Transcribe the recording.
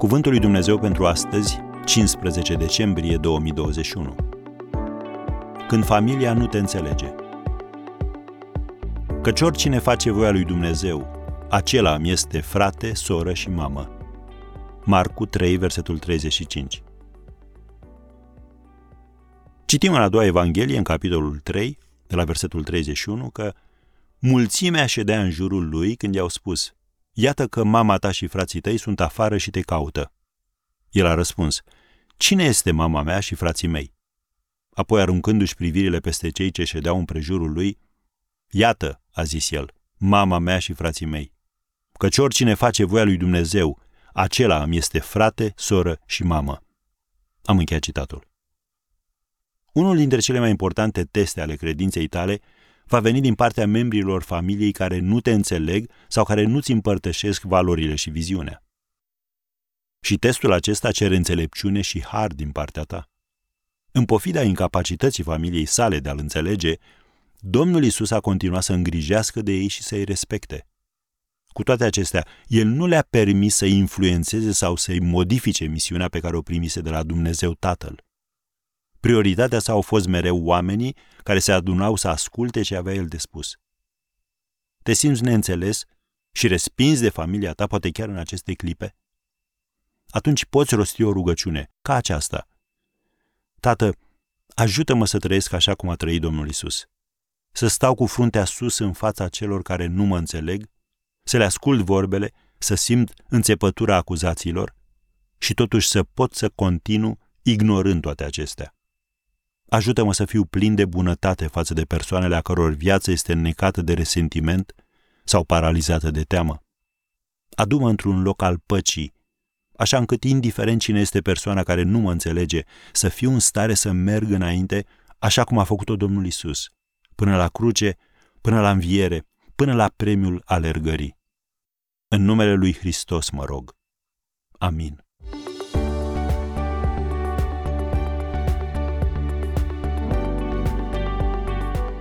Cuvântul lui Dumnezeu pentru astăzi, 15 decembrie 2021. Când familia nu te înțelege. Căci oricine face voia lui Dumnezeu, acela mi este frate, soră și mamă. Marcu 3, versetul 35. Citim în a doua Evanghelie, în capitolul 3, de la versetul 31, că mulțimea ședea în jurul lui când i-au spus, Iată că mama ta și frații tăi sunt afară și te caută. El a răspuns, Cine este mama mea și frații mei? Apoi, aruncându-și privirile peste cei ce ședeau în prejurul lui, Iată, a zis el, mama mea și frații mei. Căci oricine face voia lui Dumnezeu, acela îmi este frate, soră și mamă. Am încheiat citatul. Unul dintre cele mai importante teste ale credinței tale va veni din partea membrilor familiei care nu te înțeleg sau care nu-ți împărtășesc valorile și viziunea. Și testul acesta cere înțelepciune și har din partea ta. În pofida incapacității familiei sale de a-l înțelege, Domnul Isus a continuat să îngrijească de ei și să-i respecte. Cu toate acestea, el nu le-a permis să influențeze sau să-i modifice misiunea pe care o primise de la Dumnezeu Tatăl. Prioritatea sa au fost mereu oamenii care se adunau să asculte ce avea el de spus. Te simți neînțeles și respins de familia ta, poate chiar în aceste clipe? Atunci poți rosti o rugăciune, ca aceasta. Tată, ajută-mă să trăiesc așa cum a trăit Domnul Isus. Să stau cu fruntea sus în fața celor care nu mă înțeleg, să le ascult vorbele, să simt înțepătura acuzațiilor și totuși să pot să continu ignorând toate acestea. Ajută-mă să fiu plin de bunătate față de persoanele a căror viață este înnecată de resentiment sau paralizată de teamă. Adu-mă într-un loc al păcii, așa încât, indiferent cine este persoana care nu mă înțelege, să fiu în stare să merg înainte, așa cum a făcut-o Domnul Isus, până la cruce, până la înviere, până la premiul alergării. În numele lui Hristos mă rog. Amin.